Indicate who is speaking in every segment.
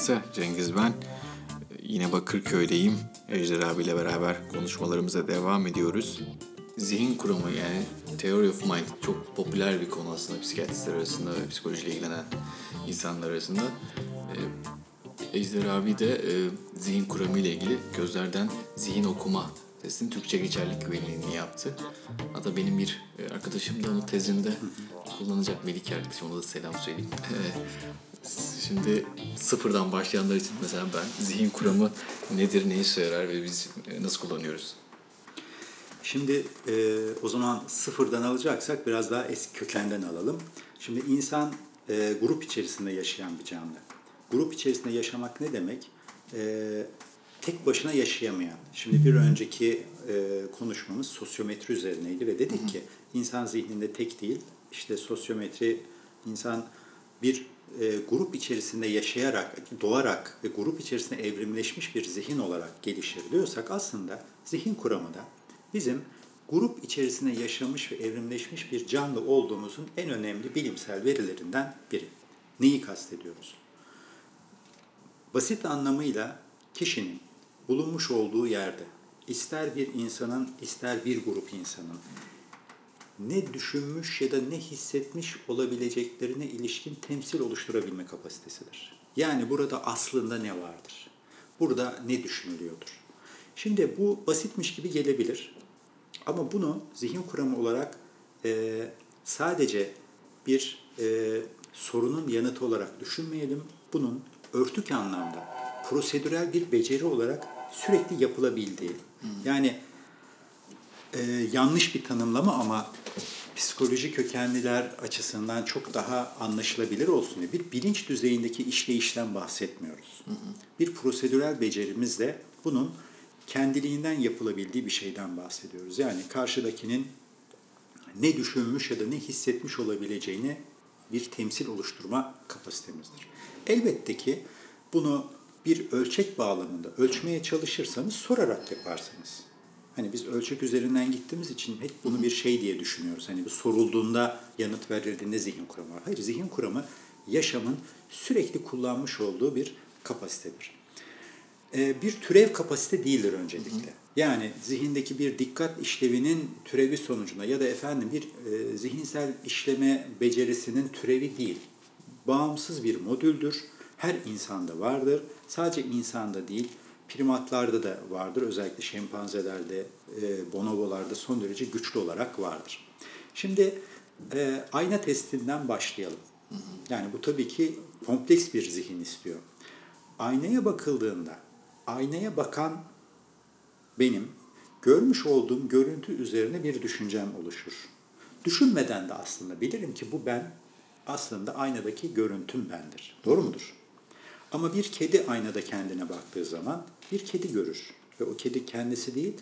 Speaker 1: herkese. Cengiz ben. Yine Bakırköy'deyim. Ejder abiyle beraber konuşmalarımıza devam ediyoruz. Zihin kuramı yani Theory of Mind çok popüler bir konu aslında psikiyatristler arasında ve psikolojiyle ilgilenen insanlar arasında. Ee, Ejder abi de e, zihin kuramı ile ilgili gözlerden zihin okuma testinin Türkçe geçerlilik güvenliğini yaptı. Hatta benim bir e, arkadaşım da onu tezinde kullanacak Melik arkadaşım ona da selam söyleyeyim. Şimdi sıfırdan başlayanlar için mesela ben zihin kuramı nedir, ne işe yarar ve biz e, nasıl kullanıyoruz?
Speaker 2: Şimdi e, o zaman sıfırdan alacaksak biraz daha eski kökenden alalım. Şimdi insan e, grup içerisinde yaşayan bir canlı. Grup içerisinde yaşamak ne demek? E, tek başına yaşayamayan. Şimdi bir önceki e, konuşmamız sosyometri üzerineydi ve dedik ki insan zihninde tek değil. İşte sosyometri insan bir e, grup içerisinde yaşayarak, doğarak ve grup içerisinde evrimleşmiş bir zihin olarak gelişir diyorsak aslında zihin kuramı da bizim grup içerisinde yaşamış ve evrimleşmiş bir canlı olduğumuzun en önemli bilimsel verilerinden biri. Neyi kastediyoruz? Basit anlamıyla kişinin bulunmuş olduğu yerde ister bir insanın ister bir grup insanın ne düşünmüş ya da ne hissetmiş olabileceklerine ilişkin temsil oluşturabilme kapasitesidir. Yani burada aslında ne vardır? Burada ne düşünülüyordur? Şimdi bu basitmiş gibi gelebilir. Ama bunu zihin kuramı olarak e, sadece bir e, sorunun yanıtı olarak düşünmeyelim. Bunun örtük anlamda prosedürel bir beceri olarak sürekli yapılabildiği. Yani e, yanlış bir tanımlama ama psikoloji kökenliler açısından çok daha anlaşılabilir olsun diye bir bilinç düzeyindeki işleyişten bahsetmiyoruz. Hı hı. Bir prosedürel becerimizle bunun kendiliğinden yapılabildiği bir şeyden bahsediyoruz. Yani karşıdakinin ne düşünmüş ya da ne hissetmiş olabileceğini bir temsil oluşturma kapasitemizdir. Elbette ki bunu bir ölçek bağlamında ölçmeye çalışırsanız sorarak yaparsınız. Hani biz ölçek üzerinden gittiğimiz için hep bunu bir şey diye düşünüyoruz. Hani bu sorulduğunda yanıt verildiğinde zihin kuramı var. Hayır zihin kuramı yaşamın sürekli kullanmış olduğu bir kapasitedir. Ee, bir türev kapasite değildir öncelikle. Yani zihindeki bir dikkat işlevinin türevi sonucunda ya da efendim bir e, zihinsel işleme becerisinin türevi değil. Bağımsız bir modüldür. Her insanda vardır. Sadece insanda değil, primatlarda da vardır. Özellikle şempanzelerde, e, bonobolarda son derece güçlü olarak vardır. Şimdi e, ayna testinden başlayalım. Yani bu tabii ki kompleks bir zihin istiyor. Aynaya bakıldığında, aynaya bakan benim görmüş olduğum görüntü üzerine bir düşüncem oluşur. Düşünmeden de aslında bilirim ki bu ben aslında aynadaki görüntüm bendir. Doğru mudur? Ama bir kedi aynada kendine baktığı zaman bir kedi görür. Ve o kedi kendisi değil,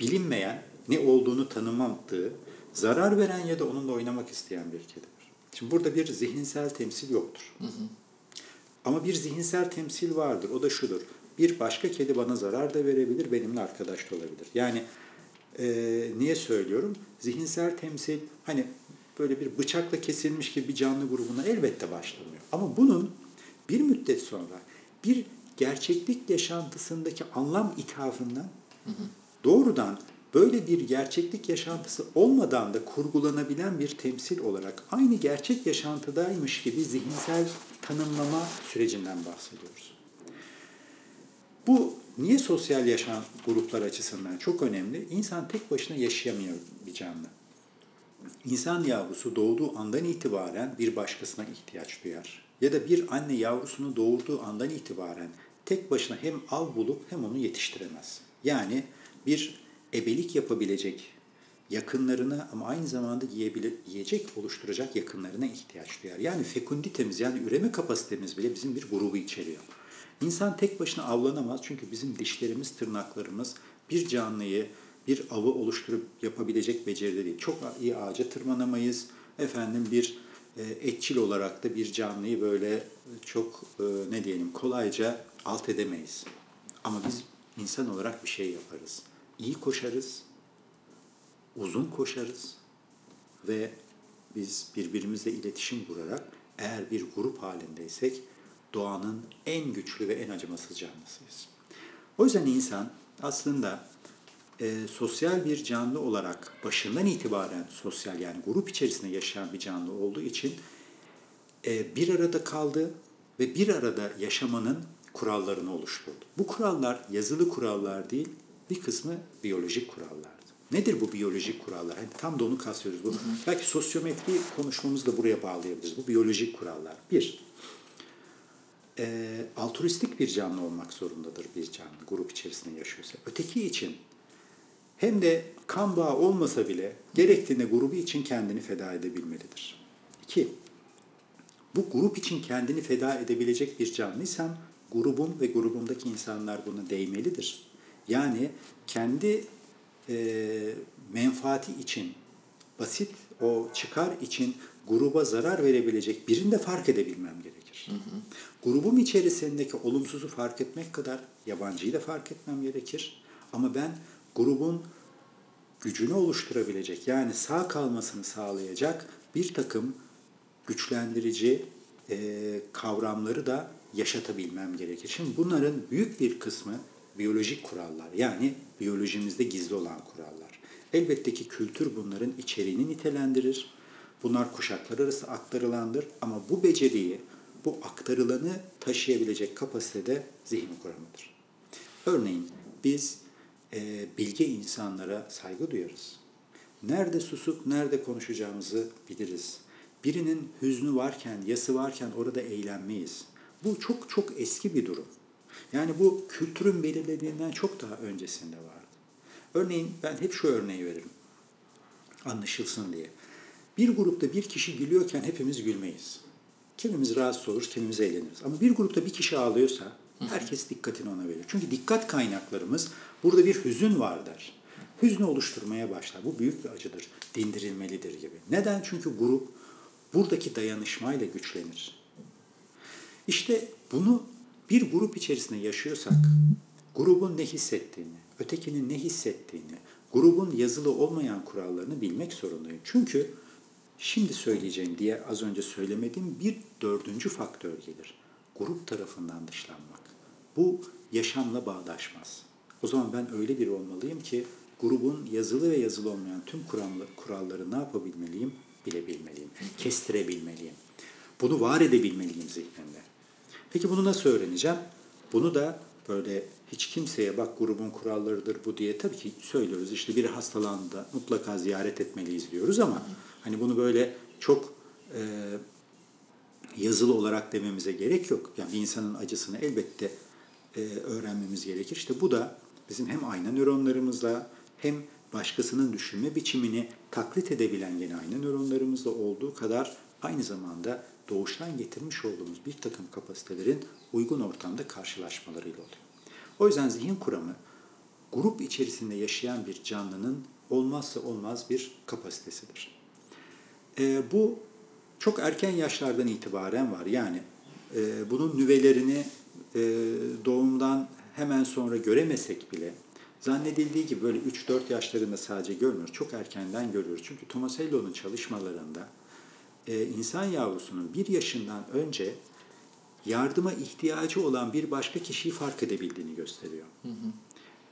Speaker 2: bilinmeyen, ne olduğunu tanımadığı, zarar veren ya da onunla oynamak isteyen bir kedidir. Şimdi burada bir zihinsel temsil yoktur. Hı hı. Ama bir zihinsel temsil vardır. O da şudur. Bir başka kedi bana zarar da verebilir, benimle arkadaş da olabilir. Yani e, niye söylüyorum? Zihinsel temsil hani böyle bir bıçakla kesilmiş gibi bir canlı grubuna elbette başlamıyor. Ama bunun bir müddet sonra bir gerçeklik yaşantısındaki anlam ithafından doğrudan böyle bir gerçeklik yaşantısı olmadan da kurgulanabilen bir temsil olarak aynı gerçek yaşantıdaymış gibi zihinsel tanımlama sürecinden bahsediyoruz. Bu niye sosyal yaşam gruplar açısından çok önemli? İnsan tek başına yaşayamıyor bir canlı. İnsan yavrusu doğduğu andan itibaren bir başkasına ihtiyaç duyar. Ya da bir anne yavrusunu doğurduğu andan itibaren tek başına hem av bulup hem onu yetiştiremez. Yani bir ebelik yapabilecek yakınlarına ama aynı zamanda yiyecek oluşturacak yakınlarına ihtiyaç duyar. Yani fekunditemiz yani üreme kapasitemiz bile bizim bir grubu içeriyor. İnsan tek başına avlanamaz çünkü bizim dişlerimiz, tırnaklarımız bir canlıyı, bir avı oluşturup yapabilecek beceride değil. Çok iyi ağaca tırmanamayız. Efendim bir etçil olarak da bir canlıyı böyle çok e, ne diyelim kolayca alt edemeyiz. Ama biz insan olarak bir şey yaparız. İyi koşarız, uzun koşarız ve biz birbirimizle iletişim kurarak eğer bir grup halindeysek doğanın en güçlü ve en acımasız canlısıyız. O yüzden insan aslında e, sosyal bir canlı olarak başından itibaren sosyal yani grup içerisinde yaşayan bir canlı olduğu için e, bir arada kaldı ve bir arada yaşamanın kurallarını oluşturdu. Bu kurallar yazılı kurallar değil, bir kısmı biyolojik kurallardı. Nedir bu biyolojik kurallar? Yani tam da onu kastediyoruz. Bu, hı hı. Belki sosyometri konuşmamızı da buraya bağlayabiliriz. Bu biyolojik kurallar. Bir, e, altruistik bir canlı olmak zorundadır bir canlı grup içerisinde yaşıyorsa. Öteki için hem de kan bağı olmasa bile gerektiğinde grubu için kendini feda edebilmelidir. İki, bu grup için kendini feda edebilecek bir canlıysam grubum ve grubumdaki insanlar buna değmelidir. Yani kendi e, menfaati için, basit o çıkar için gruba zarar verebilecek birini de fark edebilmem gerekir. Hı hı. Grubum içerisindeki olumsuzu fark etmek kadar yabancıyı da fark etmem gerekir. Ama ben grubun gücünü oluşturabilecek yani sağ kalmasını sağlayacak bir takım güçlendirici e, kavramları da yaşatabilmem gerekir. Şimdi bunların büyük bir kısmı biyolojik kurallar yani biyolojimizde gizli olan kurallar. Elbette ki kültür bunların içeriğini nitelendirir. Bunlar kuşaklar arası aktarılandır ama bu beceriyi, bu aktarılanı taşıyabilecek kapasitede zihin kuramıdır. Örneğin biz e, bilge insanlara saygı duyarız. Nerede susup nerede konuşacağımızı biliriz. Birinin hüznü varken, yası varken orada eğlenmeyiz. Bu çok çok eski bir durum. Yani bu kültürün belirlediğinden çok daha öncesinde vardı. Örneğin ben hep şu örneği veririm. Anlaşılsın diye. Bir grupta bir kişi gülüyorken hepimiz gülmeyiz. Kimimiz rahatsız olur, kimimiz eğleniriz. Ama bir grupta bir kişi ağlıyorsa herkes dikkatini ona verir. Çünkü dikkat kaynaklarımız burada bir hüzün var der. Hüznü oluşturmaya başlar. Bu büyük bir acıdır. Dindirilmelidir gibi. Neden? Çünkü grup buradaki dayanışmayla güçlenir. İşte bunu bir grup içerisinde yaşıyorsak grubun ne hissettiğini, ötekinin ne hissettiğini, grubun yazılı olmayan kurallarını bilmek zorundayım. Çünkü şimdi söyleyeceğim diye az önce söylemediğim bir dördüncü faktör gelir. Grup tarafından dışlanmak. Bu yaşamla bağdaşmaz. O zaman ben öyle biri olmalıyım ki grubun yazılı ve yazılı olmayan tüm kuralları ne yapabilmeliyim? Bilebilmeliyim, kestirebilmeliyim. Bunu var edebilmeliyim zihnimde. Peki bunu nasıl öğreneceğim? Bunu da böyle hiç kimseye bak grubun kurallarıdır bu diye tabii ki söylüyoruz. İşte biri hastalandı mutlaka ziyaret etmeliyiz diyoruz ama hani bunu böyle çok e, yazılı olarak dememize gerek yok. Yani bir insanın acısını elbette e, öğrenmemiz gerekir. İşte bu da bizim hem ayna nöronlarımızla hem başkasının düşünme biçimini taklit edebilen yine ayna nöronlarımızda olduğu kadar aynı zamanda doğuştan getirmiş olduğumuz bir takım kapasitelerin uygun ortamda karşılaşmalarıyla oluyor. O yüzden zihin kuramı grup içerisinde yaşayan bir canlının olmazsa olmaz bir kapasitesidir. E, bu çok erken yaşlardan itibaren var. Yani e, bunun nüvelerini e, doğumdan hemen sonra göremesek bile zannedildiği gibi böyle 3-4 yaşlarında sadece görmüyoruz. Çok erkenden görüyoruz. Çünkü Tomasello'nun çalışmalarında e, insan yavrusunun bir yaşından önce yardıma ihtiyacı olan bir başka kişiyi fark edebildiğini gösteriyor. Hı hı.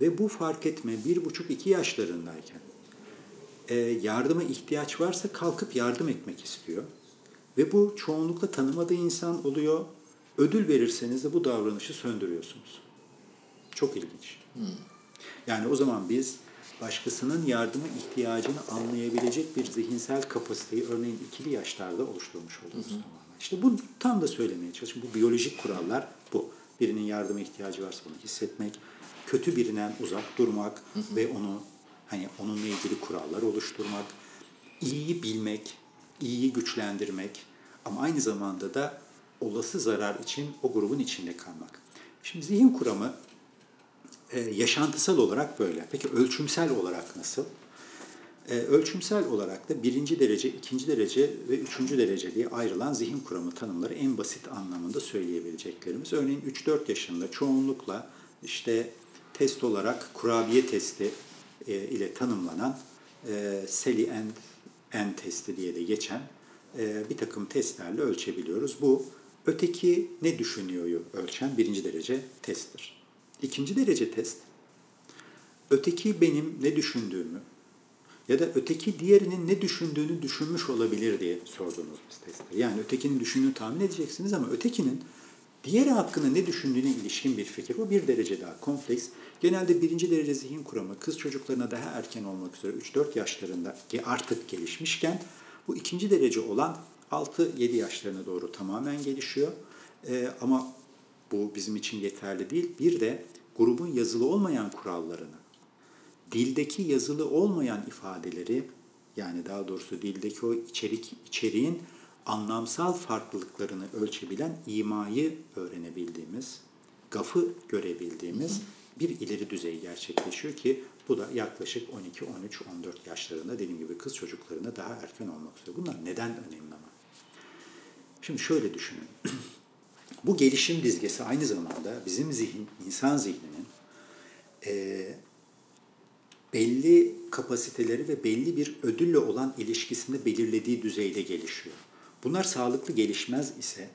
Speaker 2: Ve bu fark etme bir buçuk iki yaşlarındayken e, yardıma ihtiyaç varsa kalkıp yardım etmek istiyor. Ve bu çoğunlukla tanımadığı insan oluyor. Ödül verirseniz de bu davranışı söndürüyorsunuz. Çok ilginç. Hı. Yani o zaman biz başkasının yardıma ihtiyacını anlayabilecek bir zihinsel kapasiteyi örneğin ikili yaşlarda oluşturmuş oluyoruz hı hı. tamamen. İşte bu tam da söylemeye çalışıyorum. Bu biyolojik kurallar bu. Birinin yardıma ihtiyacı varsa bunu hissetmek, kötü birinden uzak durmak hı hı. ve onu hani onunla ilgili kurallar oluşturmak, iyiyi bilmek, iyiyi güçlendirmek ama aynı zamanda da olası zarar için o grubun içinde kalmak. Şimdi zihin kuramı e, yaşantısal olarak böyle. Peki ölçümsel olarak nasıl? E, ölçümsel olarak da birinci derece, ikinci derece ve üçüncü derece diye ayrılan zihin kuramı tanımları en basit anlamında söyleyebileceklerimiz. Örneğin 3-4 yaşında çoğunlukla işte test olarak kurabiye testi e, ile tanımlanan e, Sally and N testi diye de geçen e, bir takım testlerle ölçebiliyoruz. Bu öteki ne düşünüyor ölçen birinci derece testtir. İkinci derece test, öteki benim ne düşündüğümü ya da öteki diğerinin ne düşündüğünü düşünmüş olabilir diye sorduğunuz bir testtir. Yani ötekinin düşündüğünü tahmin edeceksiniz ama ötekinin diğeri hakkında ne düşündüğüne ilişkin bir fikir. Bu bir derece daha kompleks. Genelde birinci derece zihin kuramı kız çocuklarına daha erken olmak üzere 3-4 yaşlarında artık gelişmişken bu ikinci derece olan 6-7 yaşlarına doğru tamamen gelişiyor. Ee, ama bu bizim için yeterli değil. Bir de grubun yazılı olmayan kurallarını, dildeki yazılı olmayan ifadeleri yani daha doğrusu dildeki o içerik içeriğin anlamsal farklılıklarını ölçebilen imayı öğrenebildiğimiz, gafı görebildiğimiz bir ileri düzey gerçekleşiyor ki bu da yaklaşık 12, 13, 14 yaşlarında dediğim gibi kız çocuklarına daha erken olmak üzere. Bunlar neden önemli ama? Şimdi şöyle düşünün. bu gelişim dizgesi aynı zamanda bizim zihin, insan zihninin e, belli kapasiteleri ve belli bir ödülle olan ilişkisini belirlediği düzeyde gelişiyor. Bunlar sağlıklı gelişmez ise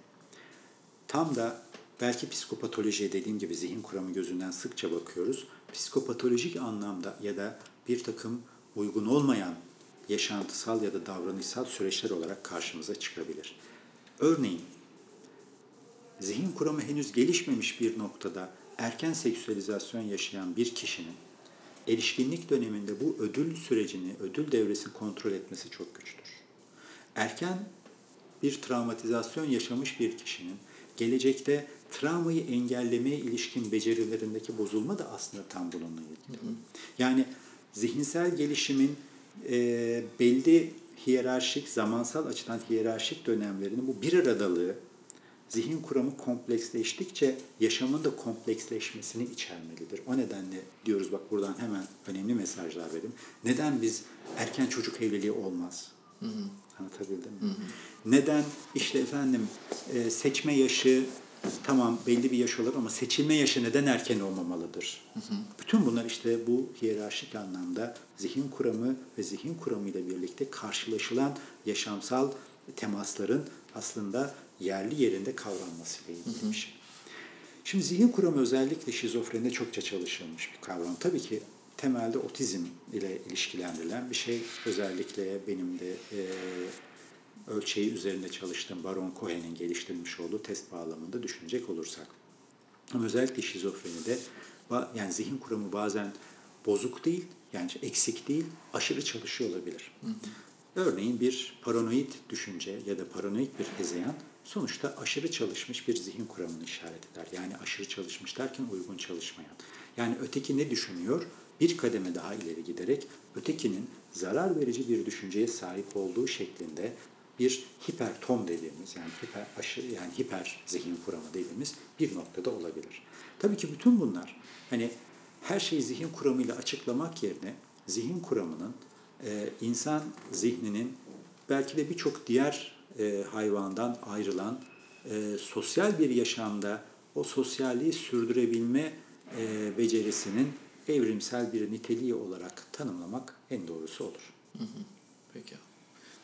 Speaker 2: tam da belki psikopatolojiye dediğim gibi zihin kuramı gözünden sıkça bakıyoruz. Psikopatolojik anlamda ya da bir takım uygun olmayan yaşantısal ya da davranışsal süreçler olarak karşımıza çıkabilir. Örneğin zihin kuramı henüz gelişmemiş bir noktada erken seksüelizasyon yaşayan bir kişinin erişkinlik döneminde bu ödül sürecini, ödül devresini kontrol etmesi çok güçtür. Erken bir travmatizasyon yaşamış bir kişinin gelecekte travmayı engellemeye ilişkin becerilerindeki bozulma da aslında tam bununla ilgili. Yani zihinsel gelişimin e, belli hiyerarşik, zamansal açıdan hiyerarşik dönemlerini bu bir aradalığı zihin kuramı kompleksleştikçe yaşamın da kompleksleşmesini içermelidir. O nedenle diyoruz bak buradan hemen önemli mesajlar verim. Neden biz erken çocuk evliliği olmaz? Hı hı. Anlatabildim mi? Hı hı. Neden işte efendim e, seçme yaşı tamam belli bir yaş olur ama seçilme yaşı neden erken olmamalıdır? Hı hı. Bütün bunlar işte bu hiyerarşik anlamda zihin kuramı ve zihin kuramı ile birlikte karşılaşılan yaşamsal temasların aslında yerli yerinde kavranmasıyla ilgili bir şey. Şimdi zihin kuramı özellikle şizofrenide çokça çalışılmış bir kavram. Tabii ki temelde otizm ile ilişkilendirilen bir şey. Özellikle benim de e, ölçeği üzerinde çalıştığım Baron Cohen'in geliştirmiş olduğu test bağlamında düşünecek olursak. Ama özellikle şizofrenide yani zihin kuramı bazen bozuk değil, yani eksik değil, aşırı çalışıyor olabilir. Hı hı. Örneğin bir paranoid düşünce ya da paranoid bir hezeyan sonuçta aşırı çalışmış bir zihin kuramını işaret eder. Yani aşırı çalışmış derken uygun çalışmayan. Yani öteki ne düşünüyor? Bir kademe daha ileri giderek ötekinin zarar verici bir düşünceye sahip olduğu şeklinde bir hipertom dediğimiz yani hiper aşırı yani hiper zihin kuramı dediğimiz bir noktada olabilir. Tabii ki bütün bunlar hani her şeyi zihin kuramıyla açıklamak yerine zihin kuramının e, insan zihninin belki de birçok diğer e, hayvandan ayrılan e, sosyal bir yaşamda o sosyalliği sürdürebilme e, becerisinin evrimsel bir niteliği olarak tanımlamak en doğrusu olur. Hı hı.
Speaker 1: Peki.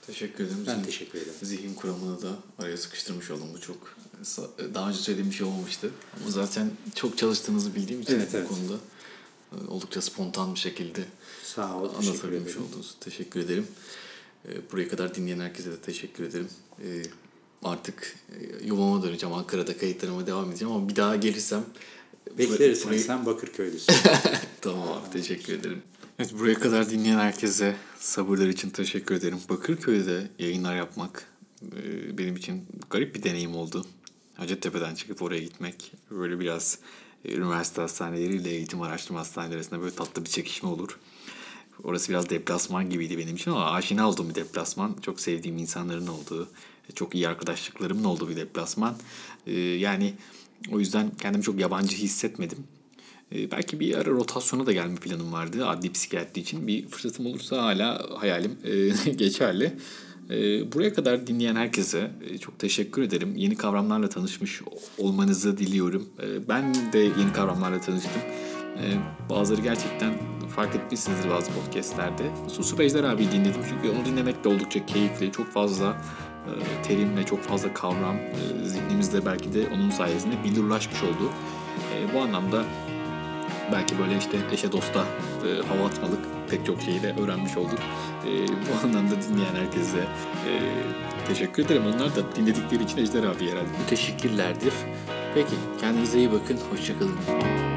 Speaker 1: Teşekkür ederim.
Speaker 2: Ben zihin, teşekkür ederim.
Speaker 1: Zihin kuramını da araya sıkıştırmış oldum. Bu çok daha önce söylediğim bir şey olmamıştı. Ama zaten çok çalıştığınızı bildiğim için evet, bu evet. konuda e, oldukça spontan bir şekilde
Speaker 2: Sağ ol,
Speaker 1: anlatabilmiş oldunuz. Teşekkür ederim. E, buraya kadar dinleyen herkese de teşekkür ederim. E, artık yuvama döneceğim. Ankara'da kayıtlarıma devam edeceğim ama bir daha gelirsem
Speaker 2: Bekleriz. Burayı... Sen Bakırköylüsün.
Speaker 1: tamam abi teşekkür ederim. Evet buraya kadar dinleyen herkese sabırlar için teşekkür ederim. Bakırköy'de yayınlar yapmak e, benim için garip bir deneyim oldu. Hacettepe'den çıkıp oraya gitmek böyle biraz e, üniversite hastaneleriyle eğitim araştırma hastaneleri arasında böyle tatlı bir çekişme olur. Orası biraz deplasman gibiydi benim için ama aşina olduğum bir deplasman. Çok sevdiğim insanların olduğu, çok iyi arkadaşlıklarımın olduğu bir deplasman. E, yani o yüzden kendimi çok yabancı hissetmedim. Ee, belki bir ara rotasyona da gelme planım vardı adli psikiyatri için. Bir fırsatım olursa hala hayalim e, geçerli. E, buraya kadar dinleyen herkese e, çok teşekkür ederim. Yeni kavramlarla tanışmış olmanızı diliyorum. E, ben de yeni kavramlarla tanıştım. E, bazıları gerçekten fark etmişsinizdir bazı podcastlerde. Susu Bejder abi dinledim çünkü onu dinlemek de oldukça keyifli. Çok fazla e, terim ve çok fazla kavram e, zihnimizde belki de onun sayesinde billurlaşmış oldu. Bu anlamda belki böyle işte eşe dosta e, hava atmalık pek çok şeyi de öğrenmiş olduk. E, bu anlamda dinleyen herkese e, teşekkür ederim. Onlar da dinledikleri için Ejder abi herhalde müteşekkirlerdir. Peki kendinize iyi bakın. Hoşçakalın.